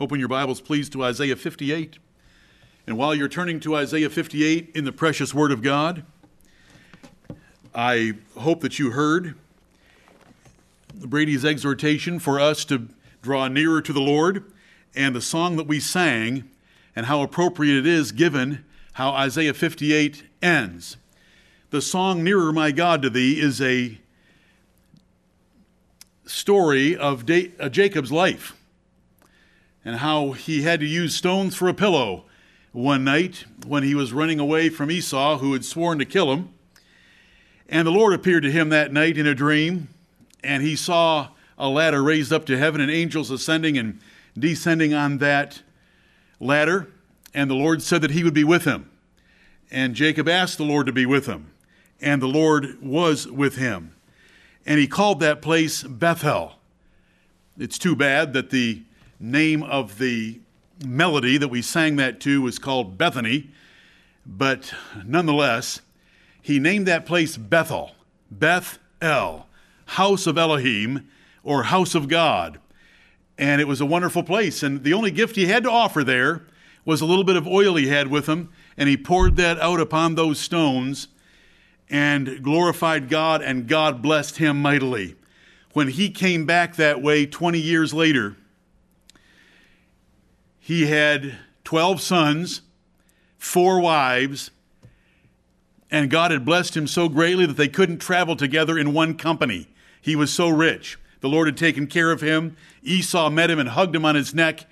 Open your Bibles, please, to Isaiah 58. And while you're turning to Isaiah 58 in the precious Word of God, I hope that you heard Brady's exhortation for us to draw nearer to the Lord and the song that we sang and how appropriate it is given how Isaiah 58 ends. The song Nearer My God to Thee is a story of uh, Jacob's life and how he had to use stones for a pillow one night when he was running away from Esau, who had sworn to kill him. And the Lord appeared to him that night in a dream, and he saw a ladder raised up to heaven and angels ascending and descending on that ladder. And the Lord said that he would be with him. And Jacob asked the Lord to be with him, and the Lord was with him. And he called that place Bethel. It's too bad that the name of the melody that we sang that to was called Bethany, but nonetheless, he named that place Bethel, Beth El, house of Elohim, or house of God. And it was a wonderful place. And the only gift he had to offer there was a little bit of oil he had with him, and he poured that out upon those stones and glorified God, and God blessed him mightily. When he came back that way 20 years later, he had 12 sons, four wives, and God had blessed him so greatly that they couldn't travel together in one company. He was so rich. The Lord had taken care of him. Esau met him and hugged him on his neck.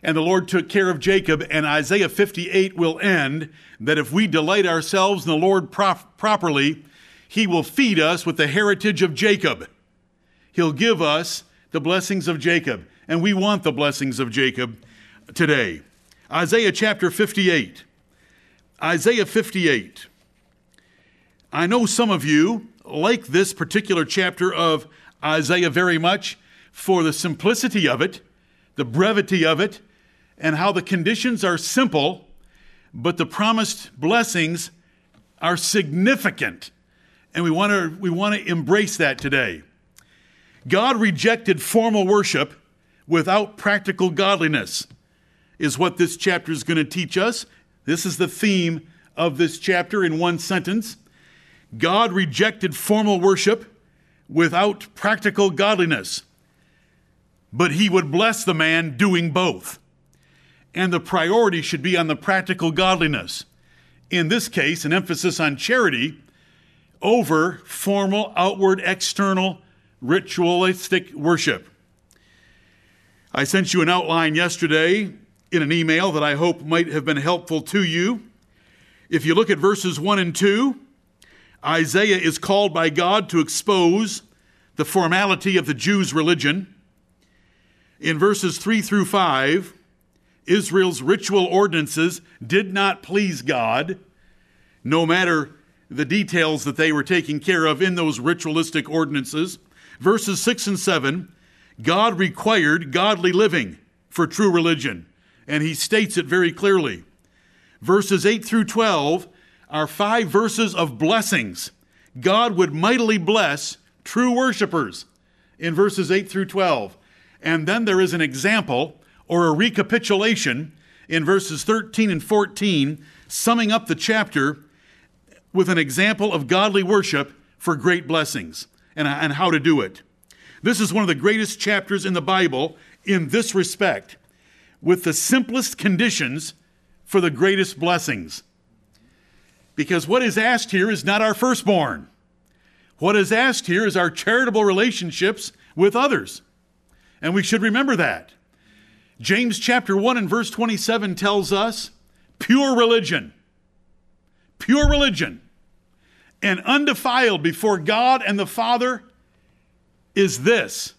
And the Lord took care of Jacob. And Isaiah 58 will end that if we delight ourselves in the Lord properly, he will feed us with the heritage of Jacob. He'll give us the blessings of Jacob. And we want the blessings of Jacob today. Isaiah chapter 58. Isaiah 58. I know some of you like this particular chapter of Isaiah very much for the simplicity of it, the brevity of it, and how the conditions are simple, but the promised blessings are significant. And we want to we want to embrace that today. God rejected formal worship without practical godliness is what this chapter is going to teach us. This is the theme of this chapter in one sentence. God rejected formal worship without practical godliness, but he would bless the man doing both. And the priority should be on the practical godliness. In this case, an emphasis on charity over formal, outward, external, ritualistic worship. I sent you an outline yesterday in an email that I hope might have been helpful to you. If you look at verses 1 and 2, Isaiah is called by God to expose the formality of the Jews' religion. In verses 3 through 5, Israel's ritual ordinances did not please God, no matter the details that they were taking care of in those ritualistic ordinances. Verses 6 and 7, God required godly living for true religion and he states it very clearly. Verses 8 through 12 are five verses of blessings. God would mightily bless true worshipers in verses 8 through 12. And then there is an example or a recapitulation in verses 13 and 14, summing up the chapter with an example of godly worship for great blessings and, and how to do it. This is one of the greatest chapters in the Bible in this respect with the simplest conditions for the greatest blessings. Because what is asked here is not our firstborn. What is asked here is our charitable relationships with others. And we should remember that. James chapter 1 and verse 27 tells us pure religion, pure religion, and undefiled before God and the Father is this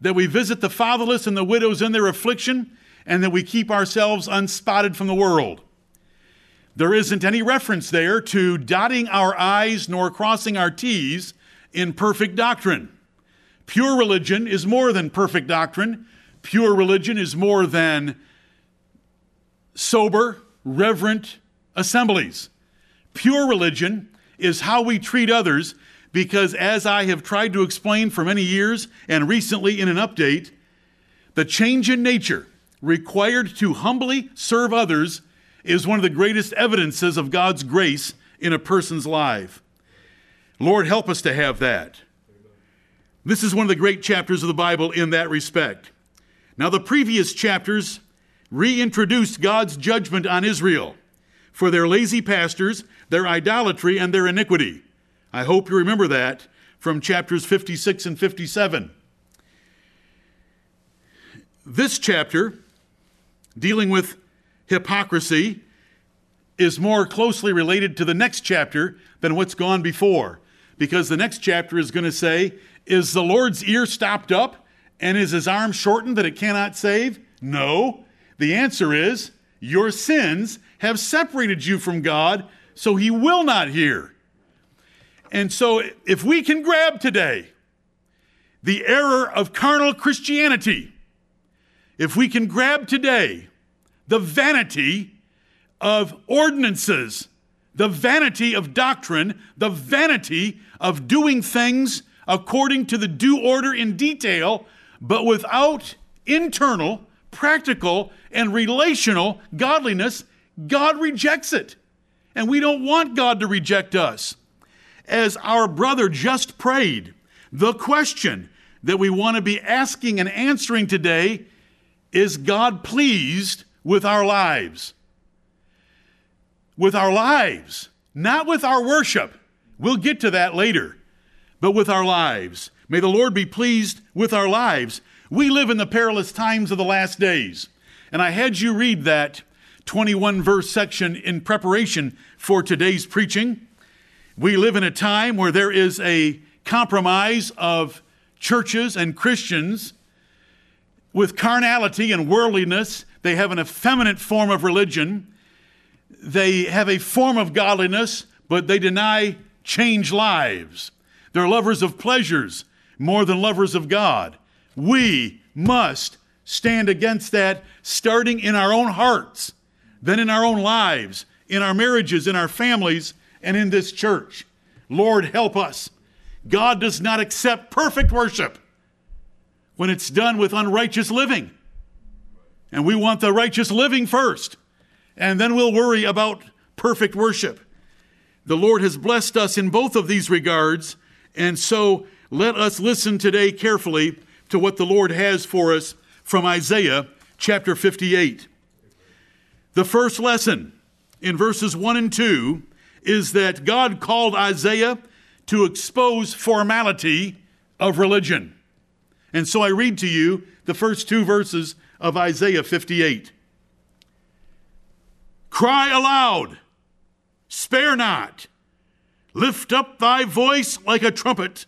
that we visit the fatherless and the widows in their affliction and that we keep ourselves unspotted from the world. There isn't any reference there to dotting our I's nor crossing our T's in perfect doctrine. Pure religion is more than perfect doctrine. Pure religion is more than sober, reverent assemblies. Pure religion is how we treat others because, as I have tried to explain for many years and recently in an update, the change in nature required to humbly serve others is one of the greatest evidences of God's grace in a person's life. Lord, help us to have that. This is one of the great chapters of the Bible in that respect. Now, the previous chapters reintroduced God's judgment on Israel for their lazy pastors, their idolatry, and their iniquity. I hope you remember that from chapters 56 and 57. This chapter, dealing with hypocrisy, is more closely related to the next chapter than what's gone before. Because the next chapter is going to say, Is the Lord's ear stopped up and is his arm shortened that it cannot save? No. The answer is, Your sins have separated you from God, so he will not hear. And so, if we can grab today the error of carnal Christianity, if we can grab today the vanity of ordinances, the vanity of doctrine, the vanity of doing things according to the due order in detail, but without internal, practical, and relational godliness, God rejects it. And we don't want God to reject us. As our brother just prayed, the question that we want to be asking and answering today is God pleased with our lives? with our lives, not with our worship. We'll get to that later, but with our lives. May the Lord be pleased with our lives. We live in the perilous times of the last days. And I had you read that 21 verse section in preparation for today's preaching. We live in a time where there is a compromise of churches and Christians with carnality and worldliness. They have an effeminate form of religion they have a form of godliness, but they deny change lives. They're lovers of pleasures more than lovers of God. We must stand against that, starting in our own hearts, then in our own lives, in our marriages, in our families, and in this church. Lord, help us. God does not accept perfect worship when it's done with unrighteous living. And we want the righteous living first and then we'll worry about perfect worship. The Lord has blessed us in both of these regards, and so let us listen today carefully to what the Lord has for us from Isaiah chapter 58. The first lesson in verses 1 and 2 is that God called Isaiah to expose formality of religion. And so I read to you the first two verses of Isaiah 58. Cry aloud, spare not. Lift up thy voice like a trumpet,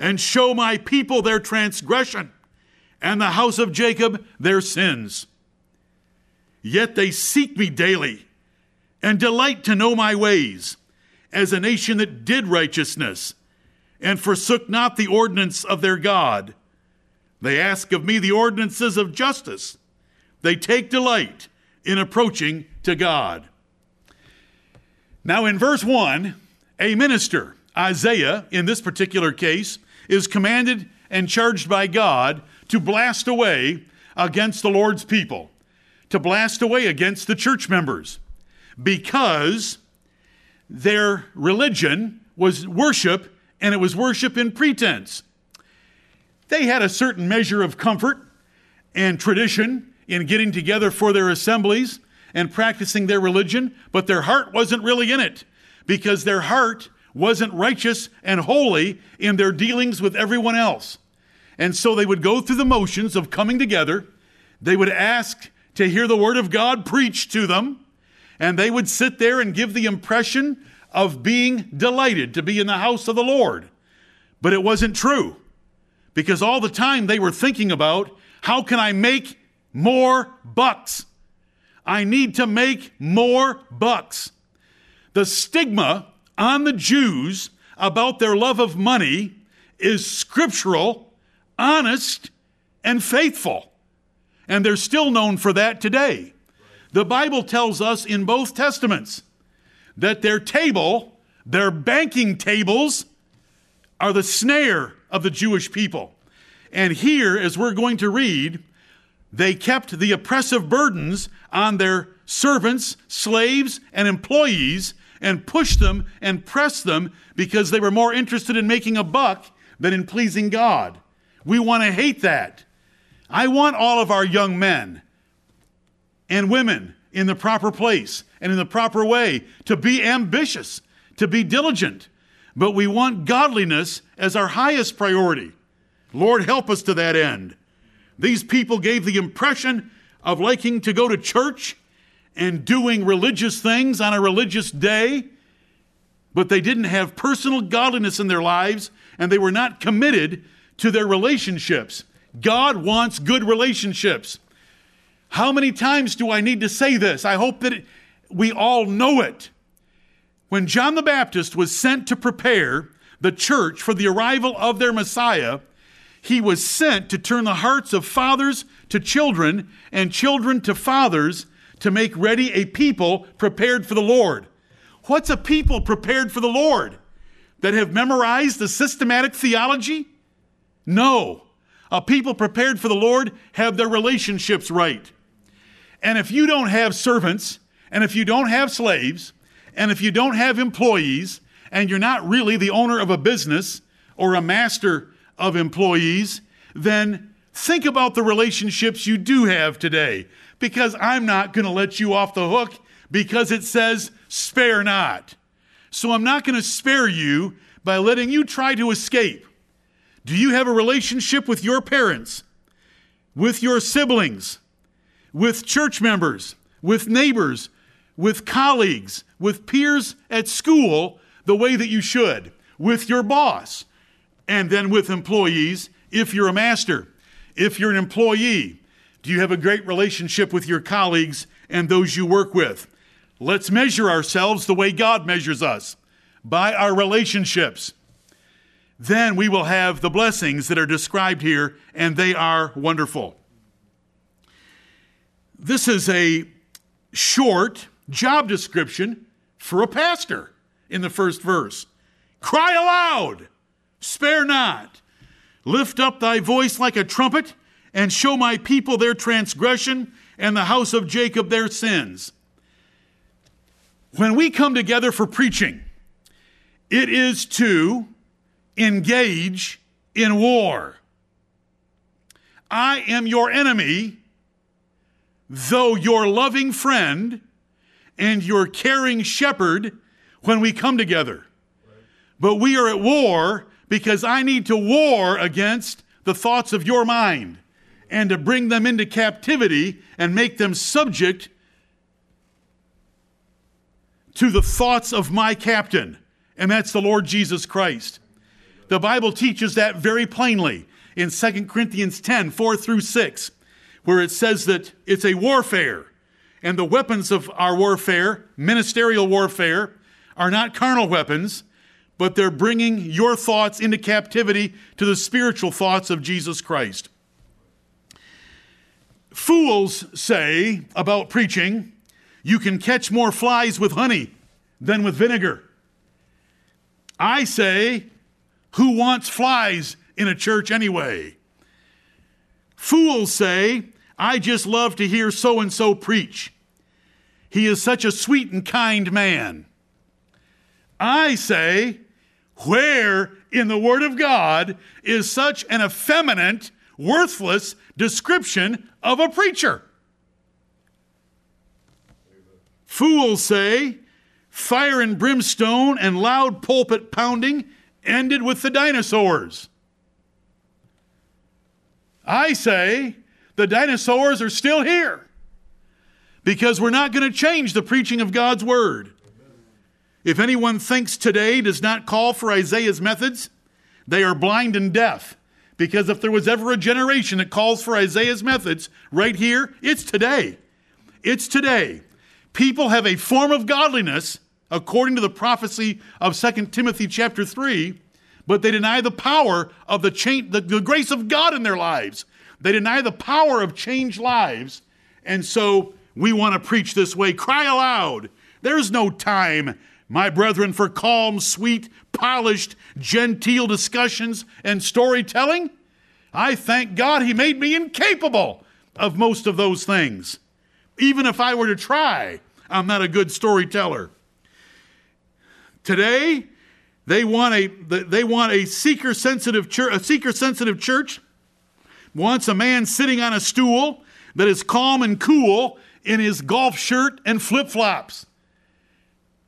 and show my people their transgression, and the house of Jacob their sins. Yet they seek me daily, and delight to know my ways, as a nation that did righteousness, and forsook not the ordinance of their God. They ask of me the ordinances of justice. They take delight in approaching to God. Now, in verse 1, a minister, Isaiah, in this particular case, is commanded and charged by God to blast away against the Lord's people, to blast away against the church members, because their religion was worship, and it was worship in pretense. They had a certain measure of comfort and tradition in getting together for their assemblies and practicing their religion, but their heart wasn't really in it because their heart wasn't righteous and holy in their dealings with everyone else. And so they would go through the motions of coming together. They would ask to hear the word of God preached to them. And they would sit there and give the impression of being delighted to be in the house of the Lord. But it wasn't true because all the time they were thinking about how can I make more bucks? I need to make more bucks. The stigma on the Jews about their love of money is scriptural, honest, and faithful. And they're still known for that today. The Bible tells us in both Testaments that their table, their banking tables, are the snare of the Jewish people. And here, as we're going to read, They kept the oppressive burdens on their servants, slaves, and employees and pushed them and pressed them because they were more interested in making a buck than in pleasing God. We want to hate that. I want all of our young men and women in the proper place and in the proper way to be ambitious, to be diligent, but we want godliness as our highest priority. Lord, help us to that end. These people gave the impression of liking to go to church and doing religious things on a religious day, but they didn't have personal godliness in their lives and they were not committed to their relationships. God wants good relationships. How many times do I need to say this? I hope that it, we all know it. When John the Baptist was sent to prepare the church for the arrival of their Messiah, he was sent to turn the hearts of fathers to children and children to fathers to make ready a people prepared for the Lord. What's a people prepared for the Lord? That have memorized the systematic theology? No. A people prepared for the Lord have their relationships right. And if you don't have servants, and if you don't have slaves, and if you don't have employees, and you're not really the owner of a business or a master of employees, then think about the relationships you do have today. Because I'm not going to let you off the hook because it says, spare not. So I'm not going to spare you by letting you try to escape. Do you have a relationship with your parents, with your siblings, with church members, with neighbors, with colleagues, with peers at school the way that you should, with your boss, and then with employees if you're a master. If you're an employee, do you have a great relationship with your colleagues and those you work with? Let's measure ourselves the way God measures us by our relationships. Then we will have the blessings that are described here, and they are wonderful. This is a short job description for a pastor in the first verse. Cry aloud, spare not. Lift up thy voice like a trumpet, and show my people their transgression and the house of Jacob their sins. When we come together for preaching, it is to engage in war. I am your enemy, though your loving friend and your caring shepherd when we come together. But we are at war because I need to war against the thoughts of your mind and to bring them into captivity and make them subject to the thoughts of my captain, and that's the Lord Jesus Christ. The Bible teaches that very plainly in 2 Corinthians 10 4 through 6, where it says that it's a warfare, and the weapons of our warfare, ministerial warfare, are not carnal weapons, but they're bringing your thoughts into captivity to the spiritual thoughts of Jesus Christ. Fools say about preaching, you can catch more flies with honey than with vinegar. I say, who wants flies in a church anyway? Fools say, I just love to hear so and so preach. He is such a sweet and kind man. I say, where in the Word of God is such an effeminate, worthless description of a preacher? Fools say, fire and brimstone and loud pulpit pounding ended with the dinosaurs. I say the dinosaurs are still here because we're not going to change the preaching of God's word. If anyone thinks today does not call for Isaiah's methods, they are blind and deaf. Because if there was ever a generation that calls for Isaiah's methods right here, it's today. It's today. People have a form of godliness according to the prophecy of 2 Timothy chapter 3, but they deny the power of the, change, the, the grace of God in their lives. They deny the power of changed lives. And so we want to preach this way. Cry aloud. There's no time my brethren, for calm, sweet, polished, genteel discussions and storytelling? I thank God He made me incapable of most of those things. Even if I were to try, I'm not a good storyteller. Today, they want a they want a seeker sensitive church, a seeker sensitive church wants a man sitting on a stool that is calm and cool in his golf shirt and flip-flops.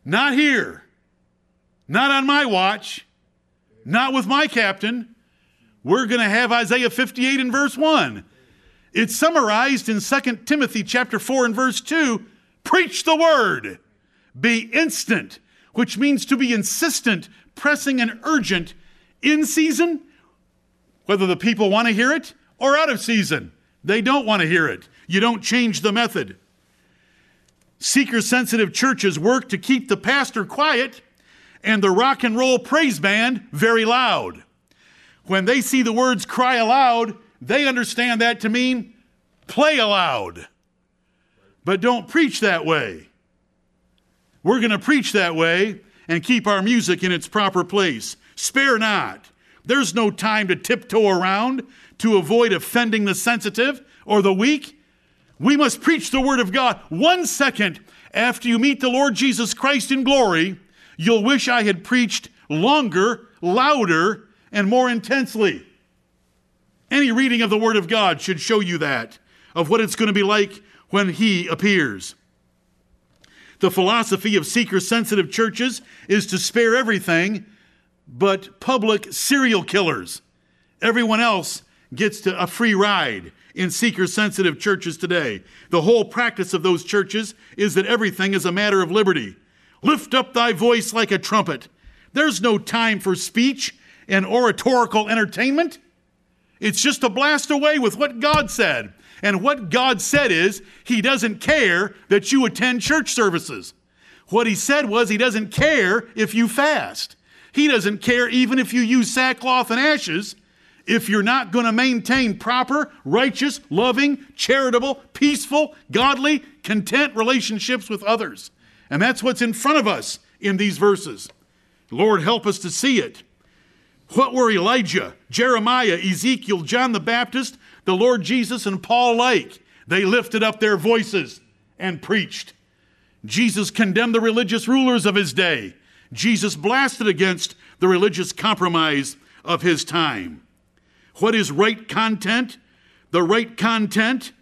Not here. Not on my watch. Not with my captain. We're going to have Isaiah 58 in verse 1. It's summarized in 2 Timothy chapter 4 and verse 2. Preach the word. Be instant, which means to be insistent, pressing, and urgent in season, whether the people want to hear it or out of season. They don't want to hear it. You don't change the method. Seeker sensitive churches work to keep the pastor quiet and the rock and roll praise band very loud. When they see the words cry aloud, they understand that to mean play aloud. But don't preach that way. We're going to preach that way and keep our music in its proper place. Spare not. There's no time to tiptoe around to avoid offending the sensitive or the weak. We must preach the Word of God. One second after you meet the Lord Jesus Christ in glory, you'll wish I had preached longer, louder, and more intensely. Any reading of the Word of God should show you that, of what it's going to be like when He appears. The philosophy of seeker sensitive churches is to spare everything but public serial killers. Everyone else gets to a free ride in seeker sensitive churches today. The whole practice of those churches is that everything is a matter of liberty. Lift up thy voice like a trumpet. There's no time for speech and oratorical entertainment. It's just to blast away with what God said. And what God said is, He doesn't care that you attend church services. What He said was, He doesn't care if you fast. He doesn't care even if you use sackcloth and ashes if you're not going to maintain proper, righteous, loving, charitable, peaceful, godly, content relationships with others. And that's what's in front of us in these verses. Lord, help us to see it. What were Elijah, Jeremiah, Ezekiel, John the Baptist, the Lord Jesus, and Paul like? They lifted up their voices and preached. Jesus condemned the religious rulers of his day. Jesus blasted against the religious compromise of his time. What is right content? The right content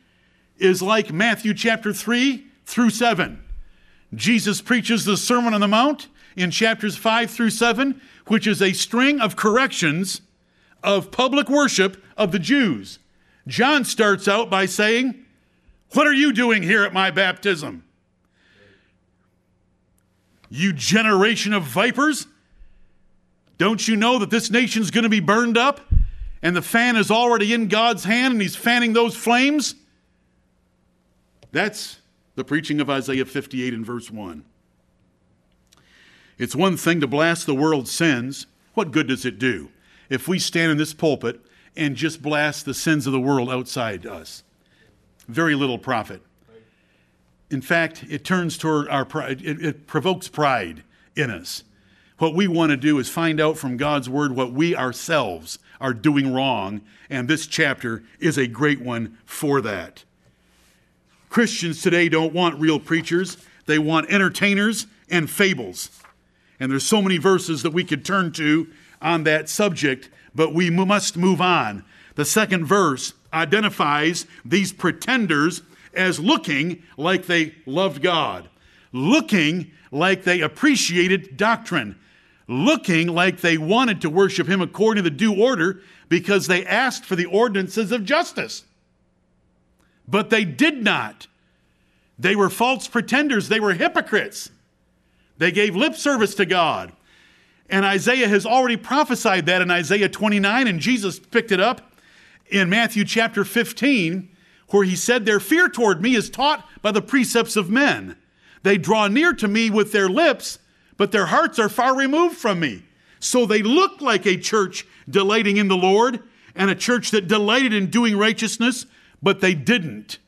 is like Matthew chapter 3 through 7. Jesus preaches the Sermon on the Mount in chapters 5 through 7 which is a string of corrections of public worship of the Jews. John starts out by saying, What are you doing here at my baptism? You generation of vipers? Don't you know that this nation's going to be burned up? And the fan is already in God's hand and he's fanning those flames? That's the preaching of Isaiah 58 and verse 1. It's one thing to blast the world's sins. What good does it do if we stand in this pulpit and just blast the sins of the world outside us? Very little profit. In fact, it turns toward our pride, it, it provokes pride in us. What we want to do is find out from God's word what we ourselves are doing wrong, and this chapter is a great one for that. Christians today don't want real preachers, they want entertainers and fables. And there's so many verses that we could turn to on that subject, but we must move on. The second verse identifies these pretenders as looking like they loved God, looking like they appreciated doctrine, looking like they wanted to worship Him according to the due order because they asked for the ordinances of justice. But they did not. They were false pretenders, they were hypocrites. They gave lip service to God. And Isaiah has already prophesied that in Isaiah 29, and Jesus picked it up in Matthew chapter 15, where he said, Their fear toward me is taught by the precepts of men. They draw near to me with their lips, but their hearts are far removed from me. So they look like a church delighting in the Lord and a church that delighted in doing righteousness, but they didn't.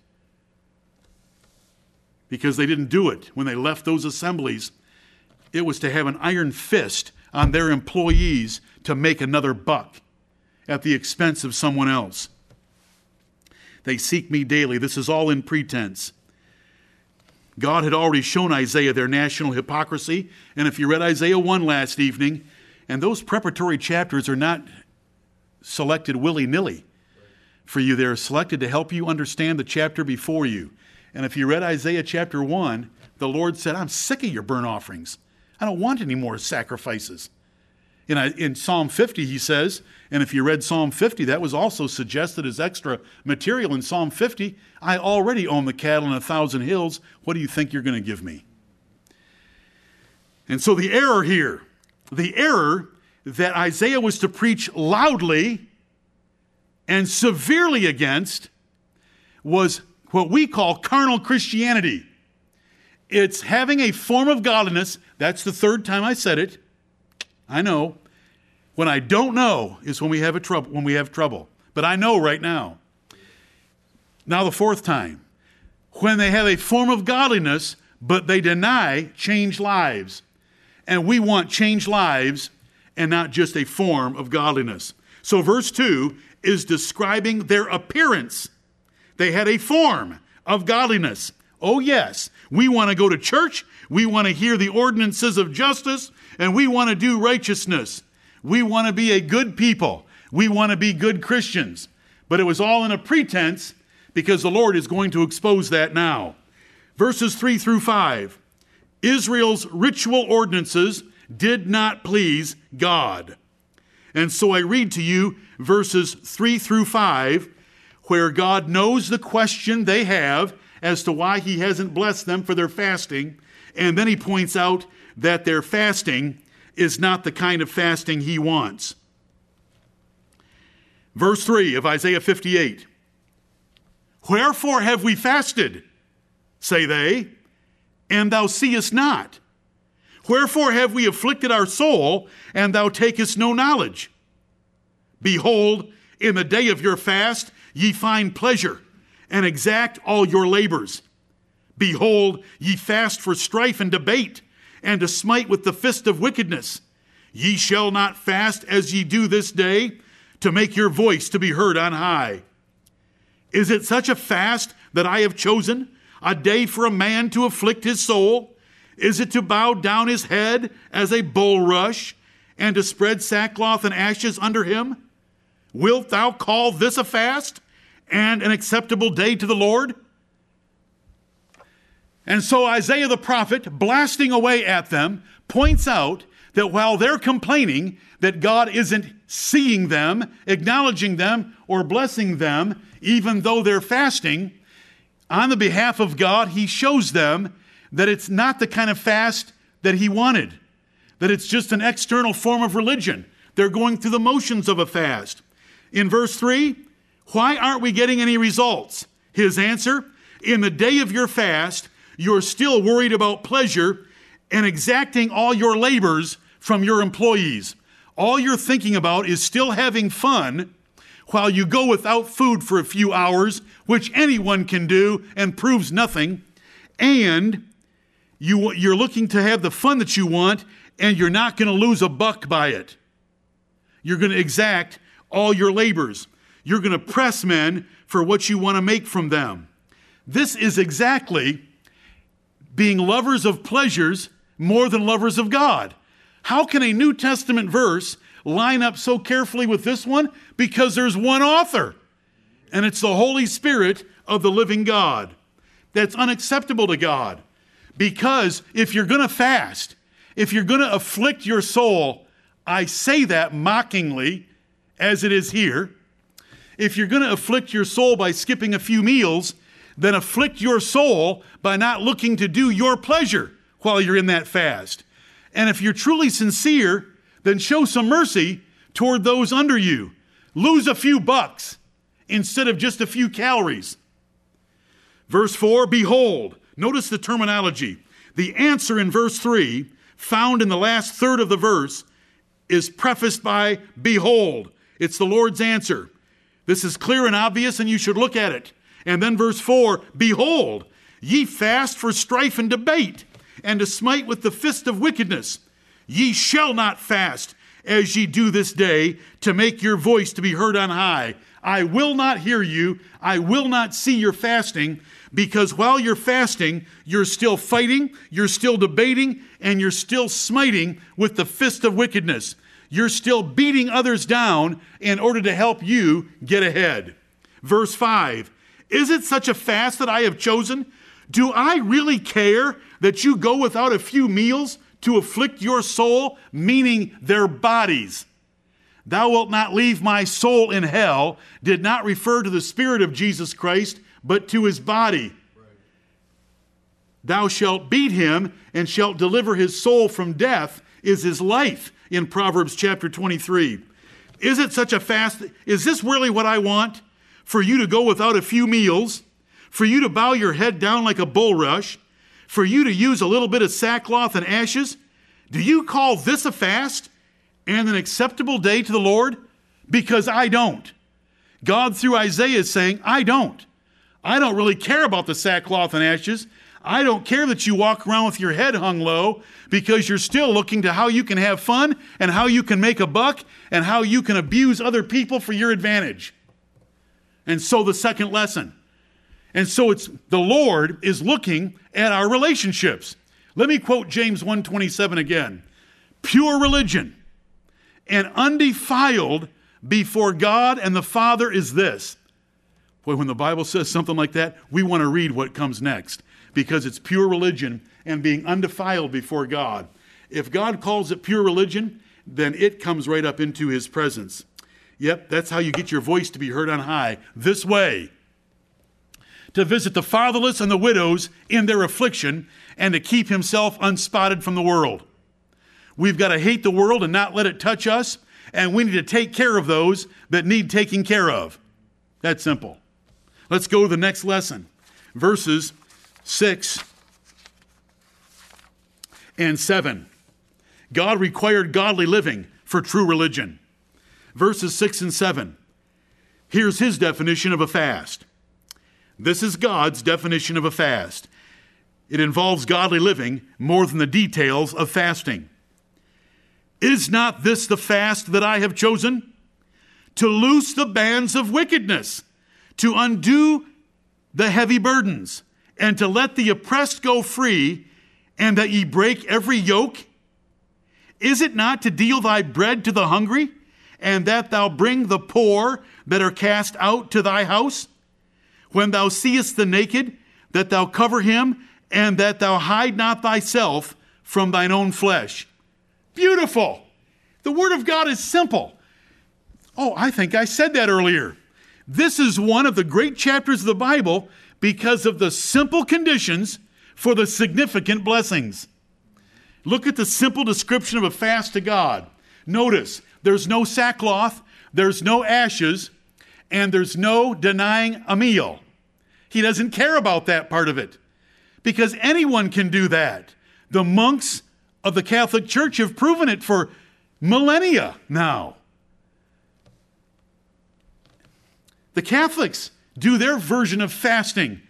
Because they didn't do it when they left those assemblies it was to have an iron fist on their employees to make another buck at the expense of someone else. They seek me daily. This is all in pretense. God had already shown Isaiah their national hypocrisy. And if you read Isaiah 1 last evening, and those preparatory chapters are not selected willy nilly for you, they're selected to help you understand the chapter before you. And if you read Isaiah chapter 1, the Lord said, I'm sick of your burnt offerings. I don't want any more sacrifices. In, uh, in Psalm 50, he says, and if you read Psalm 50, that was also suggested as extra material in Psalm 50. I already own the cattle in a thousand hills. What do you think you're going to give me? And so the error here, the error that Isaiah was to preach loudly and severely against was what we call carnal Christianity. It's having a form of godliness. That's the third time I said it. I know. When I don't know is when we have a trouble when we have trouble. But I know right now. Now the fourth time. When they have a form of godliness, but they deny changed lives. And we want changed lives and not just a form of godliness. So verse 2 is describing their appearance. They had a form of godliness. Oh, yes, we want to go to church, we want to hear the ordinances of justice, and we want to do righteousness. We want to be a good people. We want to be good Christians. But it was all in a pretense because the Lord is going to expose that now. Verses 3 through 5 Israel's ritual ordinances did not please God. And so I read to you verses 3 through 5, where God knows the question they have as to why He hasn't blessed them for their fasting. And then He points out that their fasting is not the kind of fasting He wants. Verse 3 of Isaiah 58 Wherefore have we fasted, say they, and thou seest not? Wherefore have we afflicted our soul, and thou takest no knowledge? Behold, in the day of your fast ye find pleasure, and exact all your labors. Behold, ye fast for strife and debate, and to smite with the fist of wickedness. Ye shall not fast as ye do this day, to make your voice to be heard on high. Is it such a fast that I have chosen, a day for a man to afflict his soul? Is it to bow down his head as a bulrush and to spread sackcloth and ashes under him? Wilt thou call this a fast and an acceptable day to the Lord? And so Isaiah the prophet, blasting away at them, points out that while they're complaining that God isn't seeing them, acknowledging them, or blessing them, even though they're fasting, on the behalf of God, he shows them that it's not the kind of fast that he wanted, that it's just an external form of religion. They're going through the motions of a fast. In verse 3, why aren't we getting any results? His answer In the day of your fast, you're still worried about pleasure and exacting all your labors from your employees. All you're thinking about is still having fun while you go without food for a few hours, which anyone can do and proves nothing. And you, you're looking to have the fun that you want, and you're not going to lose a buck by it. You're going to exact all your labors. You're going to press men for what you want to make from them. This is exactly being lovers of pleasures more than lovers of God. How can a New Testament verse line up so carefully with this one? Because there's one author, and it's the Holy Spirit of the living God. That's unacceptable to God. Because if you're going to fast, if you're going to afflict your soul, I say that mockingly, as it is here. If you're going to afflict your soul by skipping a few meals, then afflict your soul by not looking to do your pleasure while you're in that fast. And if you're truly sincere, then show some mercy toward those under you. Lose a few bucks instead of just a few calories. Verse 4 Behold, Notice the terminology. The answer in verse 3, found in the last third of the verse, is prefaced by Behold. It's the Lord's answer. This is clear and obvious, and you should look at it. And then verse 4 Behold, ye fast for strife and debate, and to smite with the fist of wickedness. Ye shall not fast as ye do this day, to make your voice to be heard on high. I will not hear you. I will not see your fasting because while you're fasting, you're still fighting, you're still debating, and you're still smiting with the fist of wickedness. You're still beating others down in order to help you get ahead. Verse 5 Is it such a fast that I have chosen? Do I really care that you go without a few meals to afflict your soul, meaning their bodies? Thou wilt not leave my soul in hell did not refer to the Spirit of Jesus Christ, but to his body. Thou shalt beat him and shalt deliver his soul from death, is his life in Proverbs chapter 23. Is it such a fast? Is this really what I want? For you to go without a few meals, for you to bow your head down like a bulrush, for you to use a little bit of sackcloth and ashes? Do you call this a fast and an acceptable day to the Lord? Because I don't. God, through Isaiah, is saying, I don't. I don't really care about the sackcloth and ashes. I don't care that you walk around with your head hung low because you're still looking to how you can have fun and how you can make a buck and how you can abuse other people for your advantage. And so the second lesson. And so it's the Lord is looking at our relationships. Let me quote James 127 again. Pure religion and undefiled before God and the Father is this Boy, when the Bible says something like that, we want to read what comes next because it's pure religion and being undefiled before God. If God calls it pure religion, then it comes right up into his presence. Yep, that's how you get your voice to be heard on high. This way. To visit the fatherless and the widows in their affliction and to keep himself unspotted from the world. We've got to hate the world and not let it touch us, and we need to take care of those that need taking care of. That's simple. Let's go to the next lesson. Verses 6 and 7. God required godly living for true religion. Verses 6 and 7. Here's his definition of a fast. This is God's definition of a fast. It involves godly living more than the details of fasting. Is not this the fast that I have chosen? To loose the bands of wickedness to undo the heavy burdens, and to let the oppressed go free, and that ye break every yoke? Is it not to deal thy bread to the hungry, and that thou bring the poor that are cast out to thy house? When thou seest the naked, that thou cover him, and that thou hide not thyself from thine own flesh. Beautiful. The Word of God is simple. Oh, I think I said that earlier. This is one of the great chapters of the Bible because of the simple conditions for the significant blessings. Look at the simple description of a fast to God. Notice there's no sackcloth, there's no ashes, and there's no denying a meal. He doesn't care about that part of it because anyone can do that. The monks of the Catholic Church have proven it for millennia now. The Catholics do their version of fasting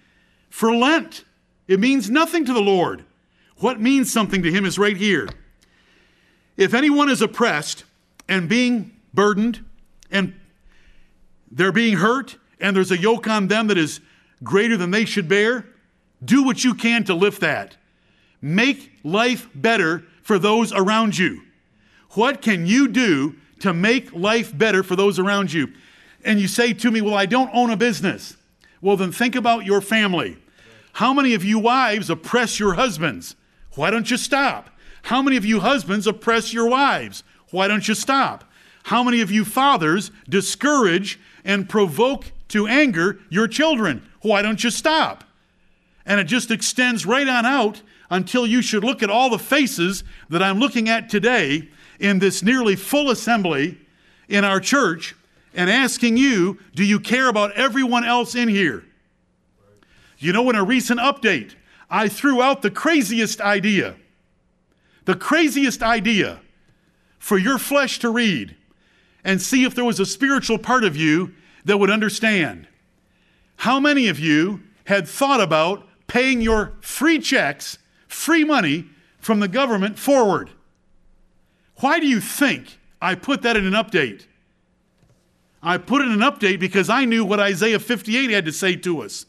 for Lent. It means nothing to the Lord. What means something to Him is right here. If anyone is oppressed and being burdened and they're being hurt and there's a yoke on them that is greater than they should bear, do what you can to lift that. Make life better for those around you. What can you do to make life better for those around you? and you say to me, Well, I don't own a business. Well, then think about your family. How many of you wives oppress your husbands? Why don't you stop? How many of you husbands oppress your wives? Why don't you stop? How many of you fathers discourage and provoke to anger your children? Why don't you stop? And it just extends right on out until you should look at all the faces that I'm looking at today in this nearly full assembly in our church and asking you, do you care about everyone else in here? You know, in a recent update, I threw out the craziest idea, the craziest idea for your flesh to read and see if there was a spiritual part of you that would understand. How many of you had thought about paying your free checks, free money from the government forward? Why do you think I put that in an update? I put it in an update because I knew what Isaiah 58 had to say to us.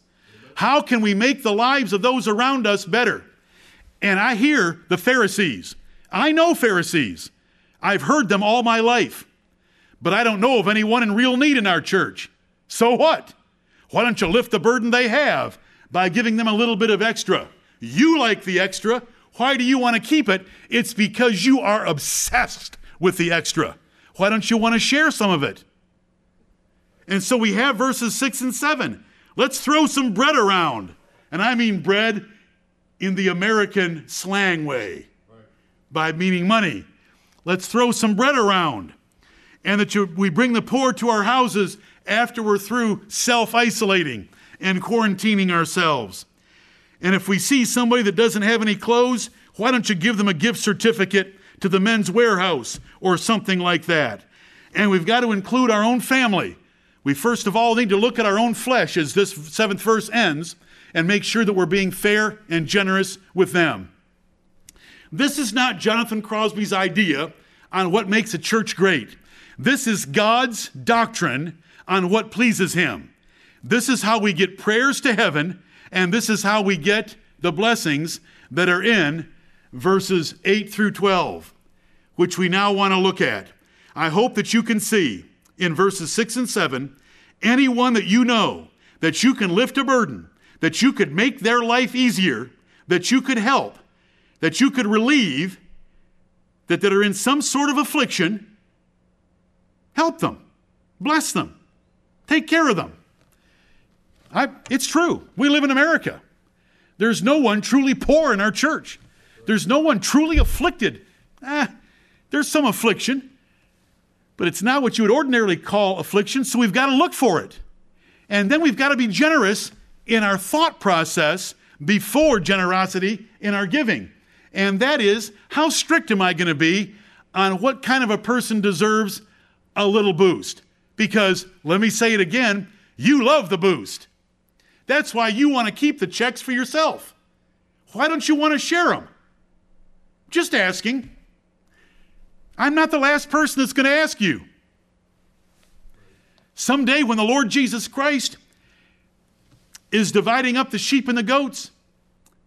How can we make the lives of those around us better? And I hear the Pharisees. I know Pharisees. I've heard them all my life. But I don't know of anyone in real need in our church. So what? Why don't you lift the burden they have by giving them a little bit of extra? You like the extra. Why do you want to keep it? It's because you are obsessed with the extra. Why don't you want to share some of it? And so we have verses 6 and 7. Let's throw some bread around. And I mean bread in the American slang way, by meaning money. Let's throw some bread around. And that you, we bring the poor to our houses after we're through self isolating and quarantining ourselves. And if we see somebody that doesn't have any clothes, why don't you give them a gift certificate to the Men's Wearhouse or something like that? And we've got to include our own family. We first of all need to look at our own flesh as this seventh verse ends and make sure that we're being fair and generous with them. This is not Jonathan Crosby's idea on what makes a church great. This is God's doctrine on what pleases Him. This is how we get prayers to heaven, and this is how we get the blessings that are in verses 8 through 12, which we now want to look at. I hope that you can see in verses 6 and 7 anyone that you know that you can lift a burden, that you could make their life easier, that you could help, that you could relieve, that, that are in some sort of affliction, help them, bless them, take care of them. I, it's true. We live in America. There's no one truly poor in our church. There's no one truly afflicted. Eh, there's some affliction but it's not what you would ordinarily call affliction, so we've got to look for it. And then we've got to be generous in our thought process before generosity in our giving. And that is, how strict am I going to be on what kind of a person deserves a little boost? Because, let me say it again, you love the boost. That's why you want to keep the checks for yourself. Why don't you want to share them? Just asking. I'm not the last person that's going to ask you. Someday, when the Lord Jesus Christ is dividing up the sheep and the goats,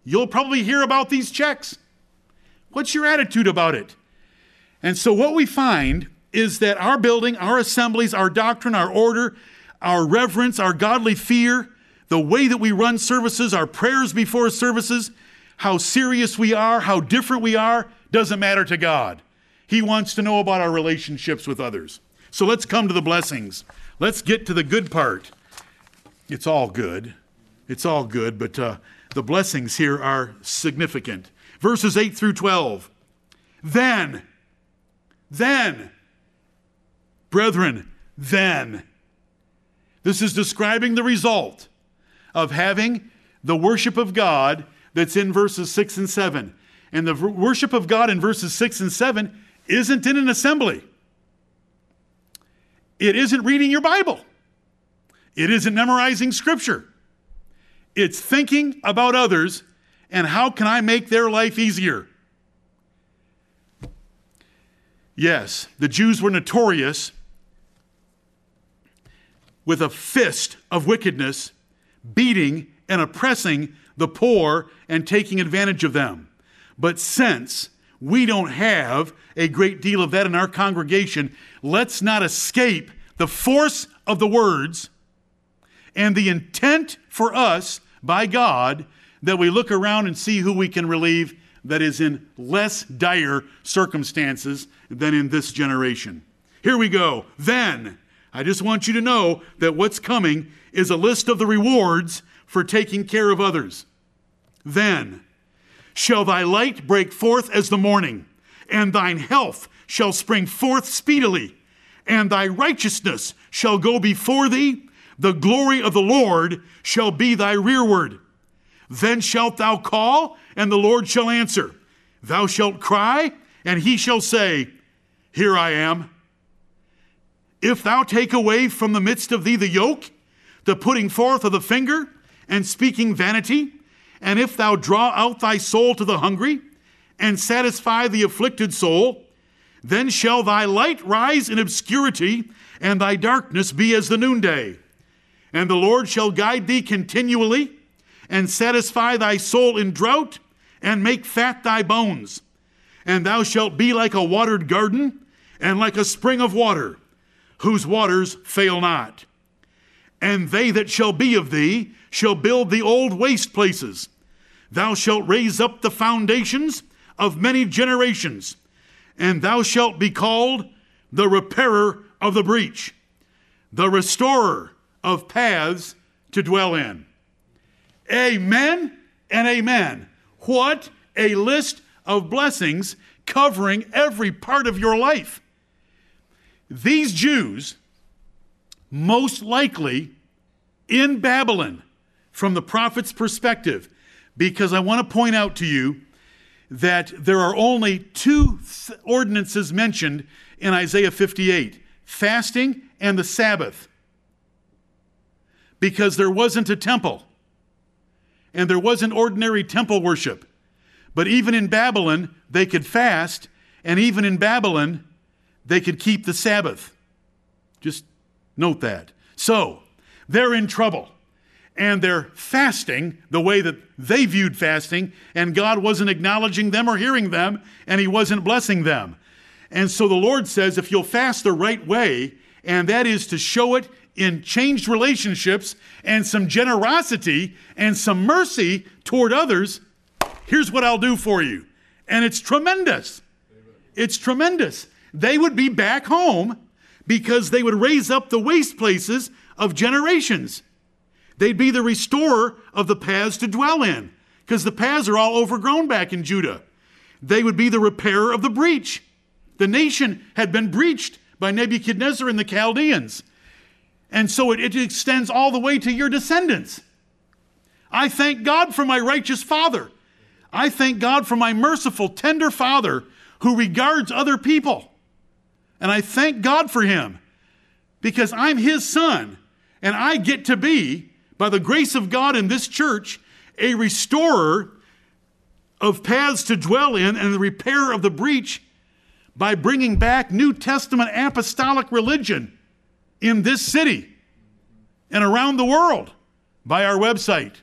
you'll probably hear about these checks. What's your attitude about it? And so, what we find is that our building, our assemblies, our doctrine, our order, our reverence, our godly fear, the way that we run services, our prayers before services, how serious we are, how different we are, doesn't matter to God. He wants to know about our relationships with others. So let's come to the blessings. Let's get to the good part. It's all good. It's all good, but uh, the blessings here are significant. Verses 8 through 12. Then, then, brethren, then. This is describing the result of having the worship of God that's in verses 6 and 7. And the worship of God in verses 6 and 7 isn't in an assembly. It isn't reading your Bible. It isn't memorizing scripture. It's thinking about others and how can I make their life easier. Yes, the Jews were notorious with a fist of wickedness, beating and oppressing the poor and taking advantage of them. But since we don't have a great deal of that in our congregation. Let's not escape the force of the words and the intent for us by God that we look around and see who we can relieve that is in less dire circumstances than in this generation. Here we go. Then, I just want you to know that what's coming is a list of the rewards for taking care of others. Then, shall thy light break forth as the morning, and thine health shall spring forth speedily, and thy righteousness shall go before thee, the glory of the Lord shall be thy rearward. Then shalt thou call, and the Lord shall answer. Thou shalt cry, and he shall say, Here I am. If thou take away from the midst of thee the yoke, the putting forth of the finger, and speaking vanity, and if thou draw out thy soul to the hungry, and satisfy the afflicted soul, then shall thy light rise in obscurity, and thy darkness be as the noonday. And the Lord shall guide thee continually, and satisfy thy soul in drought, and make fat thy bones. And thou shalt be like a watered garden, and like a spring of water, whose waters fail not. And they that shall be of thee shall build the old waste places. Thou shalt raise up the foundations of many generations, and thou shalt be called the repairer of the breach, the restorer of paths to dwell in. Amen and amen. What a list of blessings covering every part of your life. These Jews, most likely in Babylon, from the prophet's perspective, because I want to point out to you that there are only two ordinances mentioned in Isaiah 58 fasting and the Sabbath. Because there wasn't a temple and there wasn't ordinary temple worship. But even in Babylon, they could fast, and even in Babylon, they could keep the Sabbath. Just note that. So, they're in trouble and they're fasting the way that they viewed fasting, and God wasn't acknowledging them or hearing them, and He wasn't blessing them. And so the Lord says, if you'll fast the right way, and that is to show it in changed relationships and some generosity and some mercy toward others, here's what I'll do for you. And it's tremendous. It's tremendous. They would be back home because they would raise up the waste places of generations. They'd be the restorer of the paths to dwell in, because the paths are all overgrown back in Judah. They would be the repairer of the breach. The nation had been breached by Nebuchadnezzar and the Chaldeans. And so it, it extends all the way to your descendants. I thank God for my righteous father. I thank God for my merciful, tender father who regards other people. And I thank God for him because I'm his son and I get to be by the grace of God in this church, a restorer of paths to dwell in and the repair of the breach by bringing back New Testament apostolic religion in this city and around the world by our website.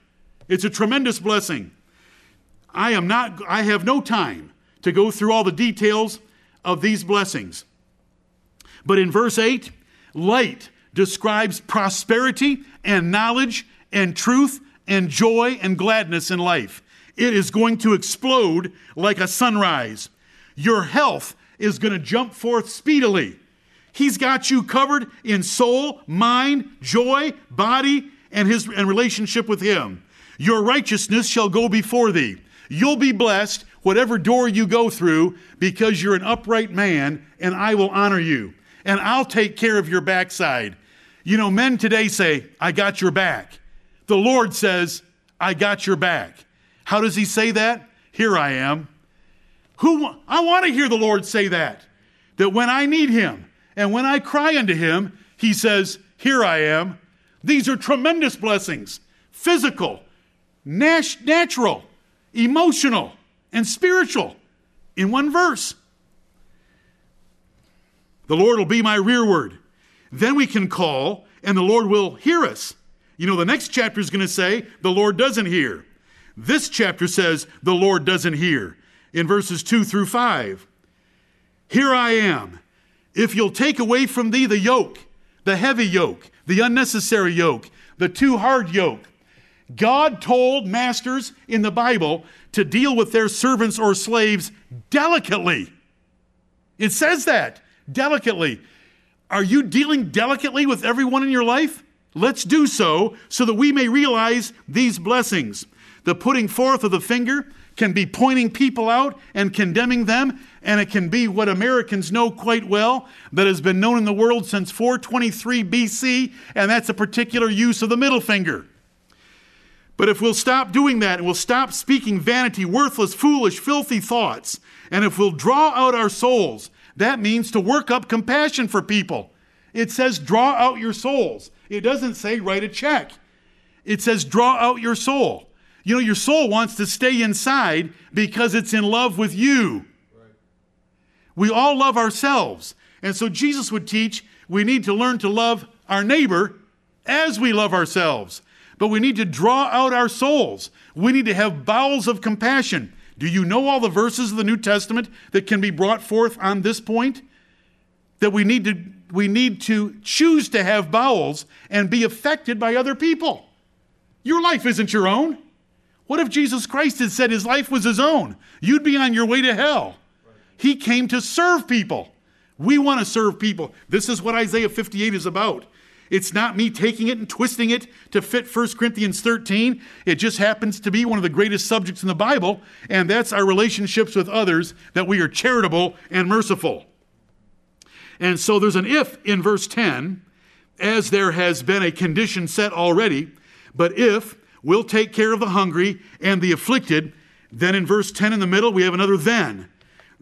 It's a tremendous blessing. I am not I have no time to go through all the details of these blessings. But in verse 8, light describes prosperity and knowledge and truth and joy and gladness in life. It is going to explode like a sunrise. Your health is going to jump forth speedily. He's got you covered in soul, mind, joy, body, and his and relationship with him. Your righteousness shall go before thee. You'll be blessed whatever door you go through because you're an upright man and I will honor you. And I'll take care of your backside. You know, men today say, I got your back. The Lord says, I got your back. How does he say that? Here I am. Who I want to hear the Lord say that. That when I need him and when I cry unto him, he says, Here I am. These are tremendous blessings physical, nat- natural, emotional, and spiritual in one verse. The Lord will be my rearward. Then we can call, and the Lord will hear us. You know, the next chapter is going to say, the Lord doesn't hear. This chapter says, the Lord doesn't hear in verses 2 through 5. Here I am. If you'll take away from thee the yoke, the heavy yoke, the unnecessary yoke, the too hard yoke. God told masters in the Bible to deal with their servants or slaves delicately. It says that delicately. Are you dealing delicately with everyone in your life? Let's do so so that we may realize these blessings. The putting forth of the finger can be pointing people out and condemning them, and it can be what Americans know quite well that has been known in the world since 423 BC, and that's a particular use of the middle finger. But if we'll stop doing that and we'll stop speaking vanity, worthless, foolish, filthy thoughts, and if we'll draw out our souls that means to work up compassion for people. It says draw out your souls. It doesn't say write a check. It says draw out your soul. You know, your soul wants to stay inside because it's in love with you. Right. We all love ourselves. And so Jesus would teach we need to learn to love our neighbor as we love ourselves. But we need to draw out our souls. We need to have bowels of compassion. Do you know all the verses of the New Testament that can be brought forth on this point? That we need to we need to choose to have bowels and be affected by other people. Your life isn't your own. What if Jesus Christ had said his life was his own? You'd be on your way to hell. He came to serve people. We want to serve people. This is what Isaiah 58 is about. It's not me taking it and twisting it to fit 1 Corinthians 13. It just happens to be one of the greatest subjects in the Bible, and that's our relationships with others, that we are charitable and merciful. And so there's an if in verse 10, as there has been a condition set already, but if we'll take care of the hungry and the afflicted, then in verse 10 in the middle, we have another then.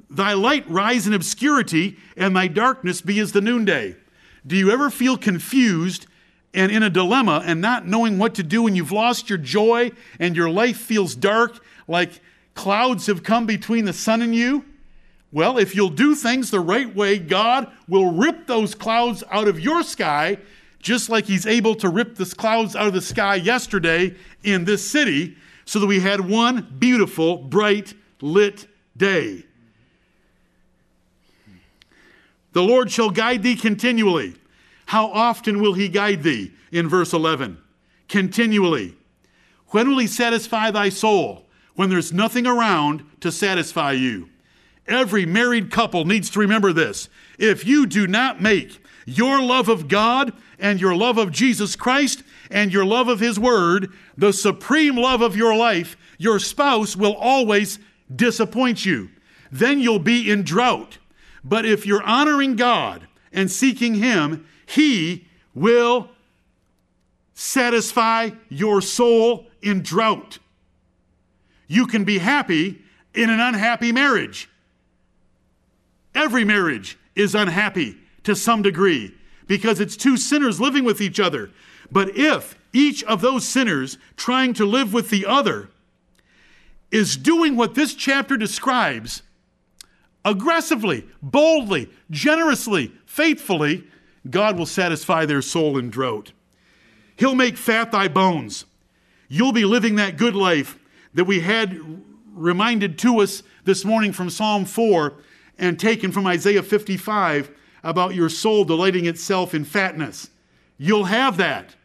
Thy light rise in obscurity, and thy darkness be as the noonday. Do you ever feel confused and in a dilemma and not knowing what to do and you've lost your joy and your life feels dark, like clouds have come between the sun and you? Well, if you'll do things the right way, God will rip those clouds out of your sky, just like He's able to rip the clouds out of the sky yesterday in this city, so that we had one beautiful, bright, lit day. The Lord shall guide thee continually. How often will he guide thee? In verse 11. Continually. When will he satisfy thy soul? When there's nothing around to satisfy you. Every married couple needs to remember this. If you do not make your love of God and your love of Jesus Christ and your love of His Word the supreme love of your life, your spouse will always disappoint you. Then you'll be in drought. But if you're honoring God and seeking Him, He will satisfy your soul in drought. You can be happy in an unhappy marriage. Every marriage is unhappy to some degree because it's two sinners living with each other. But if each of those sinners trying to live with the other is doing what this chapter describes, aggressively, boldly, generously, faithfully, God will satisfy their soul in drought. He'll make fat thy bones. You'll be living that good life that we had reminded to us this morning from Psalm 4 and taken from Isaiah 55 about your soul delighting itself in fatness. You'll have that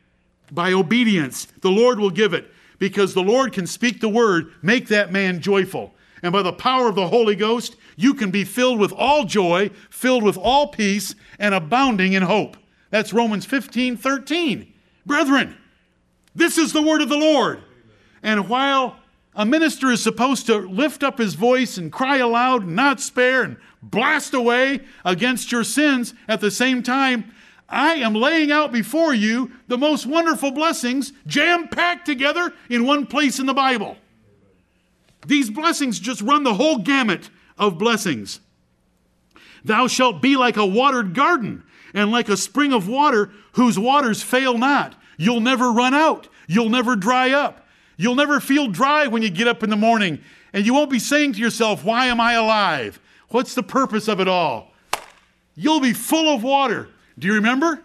by obedience. The Lord will give it because the Lord can speak the word, make that man joyful. And by the power of the Holy Ghost, you can be filled with all joy, filled with all peace, and abounding in hope. That's Romans 15 13. Brethren, this is the word of the Lord. And while a minister is supposed to lift up his voice and cry aloud, and not spare, and blast away against your sins at the same time, I am laying out before you the most wonderful blessings jam packed together in one place in the Bible. These blessings just run the whole gamut of blessings. Thou shalt be like a watered garden and like a spring of water whose waters fail not. You'll never run out. You'll never dry up. You'll never feel dry when you get up in the morning. And you won't be saying to yourself, Why am I alive? What's the purpose of it all? You'll be full of water. Do you remember?